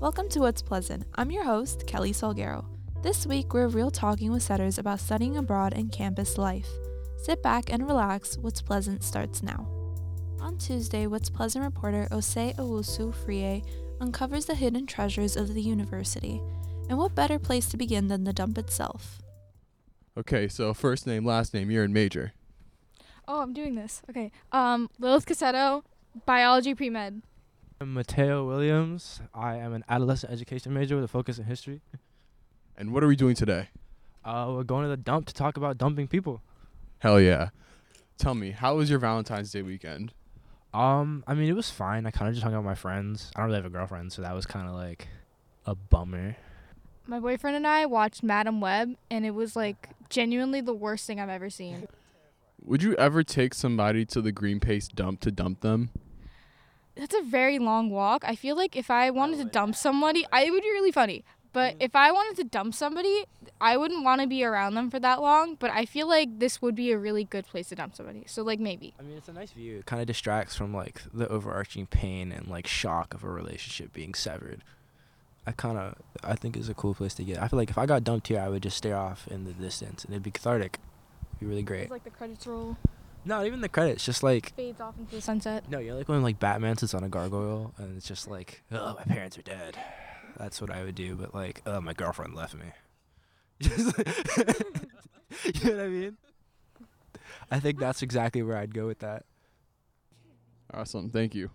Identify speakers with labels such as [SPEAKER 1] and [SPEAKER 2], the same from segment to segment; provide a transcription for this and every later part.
[SPEAKER 1] Welcome to What's Pleasant. I'm your host, Kelly Salguero. This week, we're real talking with setters about studying abroad and campus life. Sit back and relax. What's Pleasant starts now. On Tuesday, What's Pleasant reporter Osei Owusu Frie uncovers the hidden treasures of the university. And what better place to begin than the dump itself?
[SPEAKER 2] Okay, so first name, last name, year and major.
[SPEAKER 3] Oh, I'm doing this. Okay. Um, Lilith Cassetto, biology pre med.
[SPEAKER 4] I'm Mateo Williams. I am an adolescent education major with a focus in history.
[SPEAKER 2] And what are we doing today?
[SPEAKER 4] Uh, we're going to the dump to talk about dumping people.
[SPEAKER 2] Hell yeah. Tell me, how was your Valentine's Day weekend?
[SPEAKER 4] Um, I mean, it was fine. I kind of just hung out with my friends. I don't really have a girlfriend, so that was kind of like a bummer.
[SPEAKER 3] My boyfriend and I watched Madame Web, and it was like genuinely the worst thing I've ever seen.
[SPEAKER 2] Would you ever take somebody to the green paste dump to dump them?
[SPEAKER 3] That's a very long walk. I feel like if I wanted to dump somebody, I, it would be really funny. But mm. if I wanted to dump somebody, I wouldn't want to be around them for that long. But I feel like this would be a really good place to dump somebody. So like maybe.
[SPEAKER 4] I mean, it's a nice view. It kind of distracts from like the overarching pain and like shock of a relationship being severed. I kind of I think is a cool place to get. I feel like if I got dumped here, I would just stare off in the distance and it'd be cathartic. It'd be really great.
[SPEAKER 3] It's like the credits roll
[SPEAKER 4] Not even the credits, just like
[SPEAKER 3] fades off into the sunset.
[SPEAKER 4] no, you know, like when like Batman sits on a gargoyle and it's just like, oh, my parents are dead. That's what I would do. But like, oh, my girlfriend left me. Just you know what I mean? I think that's exactly where I'd go with that.
[SPEAKER 2] Awesome, thank you.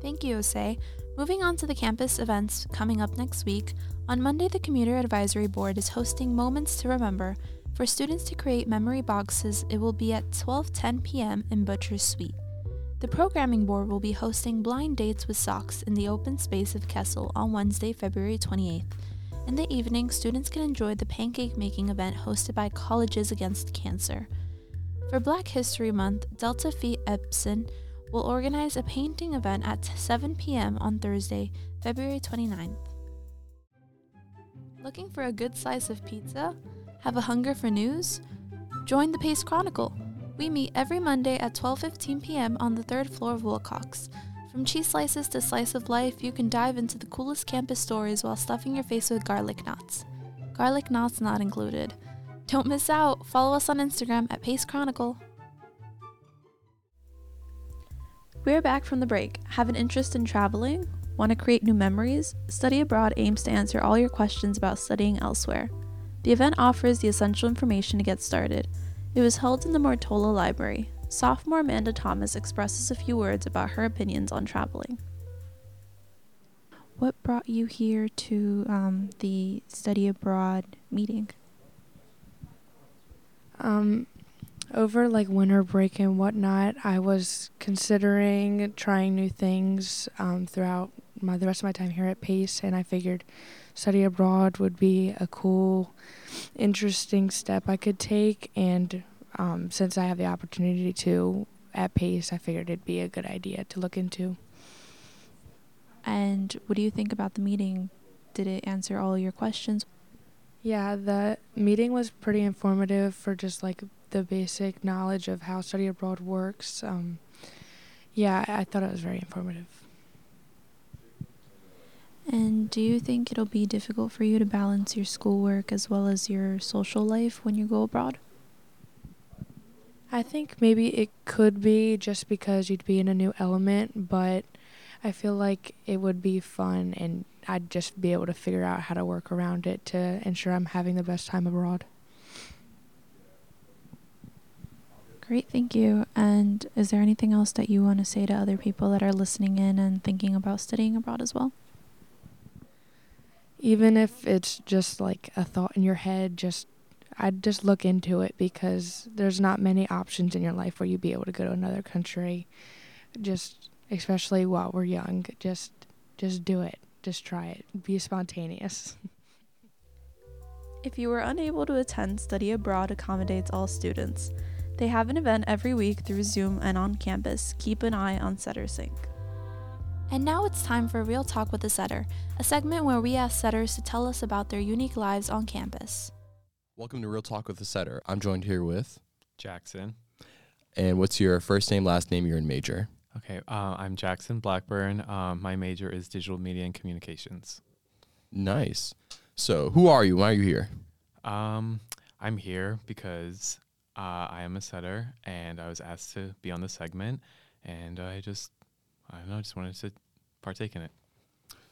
[SPEAKER 1] Thank you, Osei. Moving on to the campus events coming up next week, on Monday, the Commuter Advisory Board is hosting Moments to Remember. For students to create memory boxes, it will be at 12:10 p.m. in Butcher's Suite. The programming board will be hosting blind dates with socks in the open space of Kessel on Wednesday, February 28th. In the evening, students can enjoy the pancake making event hosted by Colleges Against Cancer. For Black History Month, Delta Phi Epsilon will organize a painting event at 7 p.m. on Thursday, February 29th. Looking for a good slice of pizza? Have a hunger for news? Join the Pace Chronicle. We meet every Monday at 12:15 p.m. on the third floor of Wilcox. From cheese slices to slice of life, you can dive into the coolest campus stories while stuffing your face with garlic knots. Garlic knots not included. Don't miss out. Follow us on Instagram at Pace Chronicle. We're back from the break. Have an interest in traveling? Want to create new memories? Study Abroad aims to answer all your questions about studying elsewhere. The event offers the essential information to get started. It was held in the Mortola Library. Sophomore Amanda Thomas expresses a few words about her opinions on traveling. What brought you here to um, the Study Abroad meeting?
[SPEAKER 5] Um, over like winter break and whatnot, I was considering trying new things um, throughout my the rest of my time here at Pace, and I figured study abroad would be a cool, interesting step I could take. And um, since I have the opportunity to at Pace, I figured it'd be a good idea to look into.
[SPEAKER 1] And what do you think about the meeting? Did it answer all your questions?
[SPEAKER 5] Yeah, the meeting was pretty informative for just like the basic knowledge of how study abroad works. Um, yeah, I I thought it was very informative.
[SPEAKER 1] And do you think it'll be difficult for you to balance your schoolwork as well as your social life when you go abroad?
[SPEAKER 5] I think maybe it could be just because you'd be in a new element, but I feel like it would be fun and I'd just be able to figure out how to work around it to ensure I'm having the best time abroad.
[SPEAKER 1] Great, thank you. And is there anything else that you want to say to other people that are listening in and thinking about studying abroad as well?
[SPEAKER 5] Even if it's just like a thought in your head, just I'd just look into it because there's not many options in your life where you'd be able to go to another country. Just especially while we're young, just just do it. Just try it. Be spontaneous.
[SPEAKER 1] If you were unable to attend, Study Abroad accommodates all students. They have an event every week through Zoom and on campus. Keep an eye on Setter Sync. And now it's time for Real Talk with a Setter, a segment where we ask setters to tell us about their unique lives on campus.
[SPEAKER 6] Welcome to Real Talk with the Setter. I'm joined here with.
[SPEAKER 7] Jackson.
[SPEAKER 6] And what's your first name, last name, year, and major?
[SPEAKER 7] Okay, uh, I'm Jackson Blackburn. Um, my major is digital media and communications.
[SPEAKER 6] Nice. So, who are you? Why are you here?
[SPEAKER 7] Um, I'm here because uh, I am a setter, and I was asked to be on the segment, and I just, I don't know, just wanted to partake in it.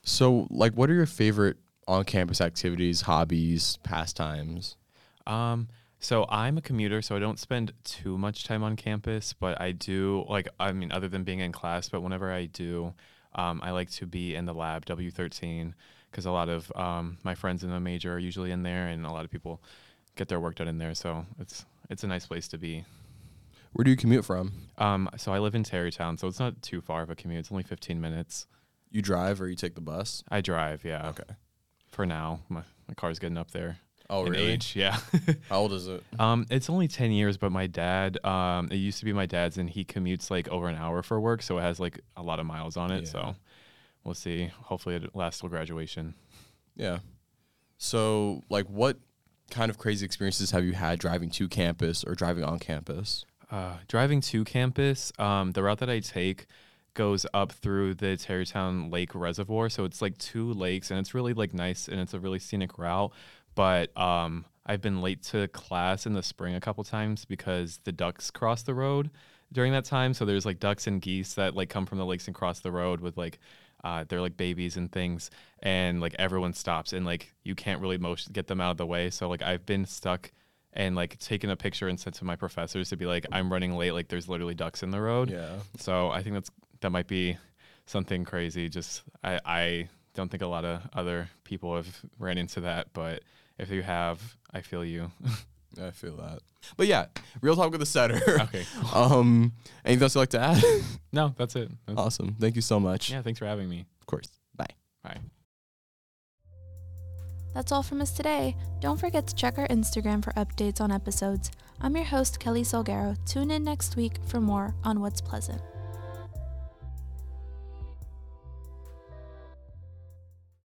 [SPEAKER 6] So, like, what are your favorite on-campus activities, hobbies, pastimes?
[SPEAKER 7] Um, so I'm a commuter, so I don't spend too much time on campus, but I do like I mean, other than being in class, but whenever I do, um, I like to be in the lab W13 because a lot of um, my friends in the major are usually in there, and a lot of people get their work done in there. So it's it's a nice place to be.
[SPEAKER 6] Where do you commute from?
[SPEAKER 7] Um, so I live in Tarrytown, so it's not too far of a commute. It's only 15 minutes.
[SPEAKER 6] You drive or you take the bus?
[SPEAKER 7] I drive, yeah.
[SPEAKER 6] Okay.
[SPEAKER 7] For now, my my car's getting up there.
[SPEAKER 6] Oh,
[SPEAKER 7] in
[SPEAKER 6] really?
[SPEAKER 7] age, yeah.
[SPEAKER 6] How old is it?
[SPEAKER 7] Um, it's only ten years, but my dad, um, it used to be my dad's, and he commutes like over an hour for work, so it has like a lot of miles on it.
[SPEAKER 6] Yeah.
[SPEAKER 7] So we'll see. Hopefully, it lasts till graduation.
[SPEAKER 6] Yeah. So, like, what kind of crazy experiences have you had driving to campus or driving on campus?
[SPEAKER 7] Uh, driving to campus, um, the route that I take goes up through the Tarrytown Lake Reservoir, so it's like two lakes, and it's really like nice, and it's a really scenic route. But um, I've been late to class in the spring a couple times because the ducks cross the road during that time. So there's like ducks and geese that like come from the lakes and cross the road with like uh, they're like babies and things, and like everyone stops and like you can't really motion get them out of the way. So like I've been stuck and like taken a picture and sent to my professors to be like I'm running late. Like there's literally ducks in the road.
[SPEAKER 6] Yeah.
[SPEAKER 7] So I think that's that might be something crazy. Just I I don't think a lot of other people have ran into that, but if you have, I feel you.
[SPEAKER 6] I feel that. But yeah, real talk with the setter.
[SPEAKER 7] okay.
[SPEAKER 6] um, anything else you'd like to add?
[SPEAKER 7] No, that's it. That's-
[SPEAKER 6] awesome. Thank you so much.
[SPEAKER 7] Yeah, thanks for having me.
[SPEAKER 6] Of course. Bye.
[SPEAKER 7] Bye.
[SPEAKER 1] That's all from us today. Don't forget to check our Instagram for updates on episodes. I'm your host, Kelly Salguero. Tune in next week for more on What's Pleasant.